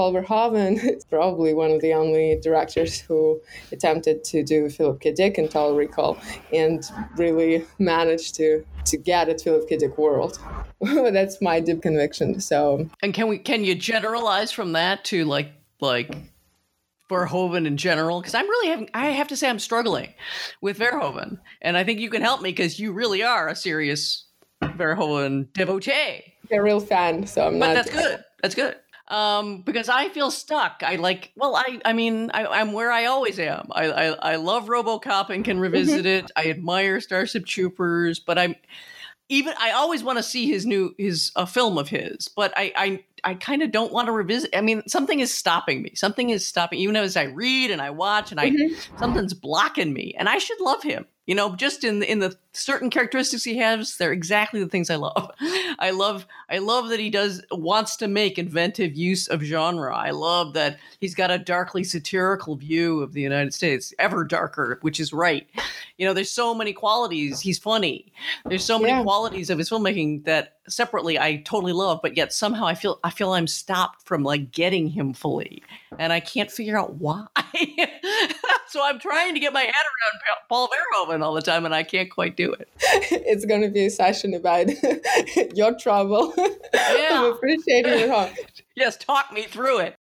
Paul Verhoeven is probably one of the only directors who attempted to do Philip K. Dick in Total Recall and really managed to to get a Philip K. Dick world. That's my deep conviction. So, and can we can you generalize from that to like like Verhoeven in general? Because I'm really having I have to say I'm struggling with Verhoeven, and I think you can help me because you really are a serious Verhoeven devotee. A real fan, so I'm but not. that's good. That's good. Um, because I feel stuck. I like. Well, I. I mean, I, am where I always am. I, I. I love RoboCop and can revisit mm-hmm. it. I admire Starship Troopers, but I'm even. I always want to see his new his a film of his, but I. I I kind of don't want to revisit. I mean, something is stopping me. Something is stopping. Even as I read and I watch, and I mm-hmm. something's blocking me. And I should love him. You know, just in in the certain characteristics he has, they're exactly the things I love. I love I love that he does wants to make inventive use of genre. I love that he's got a darkly satirical view of the United States, ever darker, which is right. You know, there's so many qualities. He's funny. There's so many yeah. qualities of his filmmaking that separately I totally love, but yet somehow I feel I feel I'm stopped from like getting him fully. And I can't figure out why. so I'm trying to get my head around Paul Verhoeven all the time and I can't quite do it. It's going to be a session about your trouble. Yeah. I'm appreciating it. yes, talk me through it.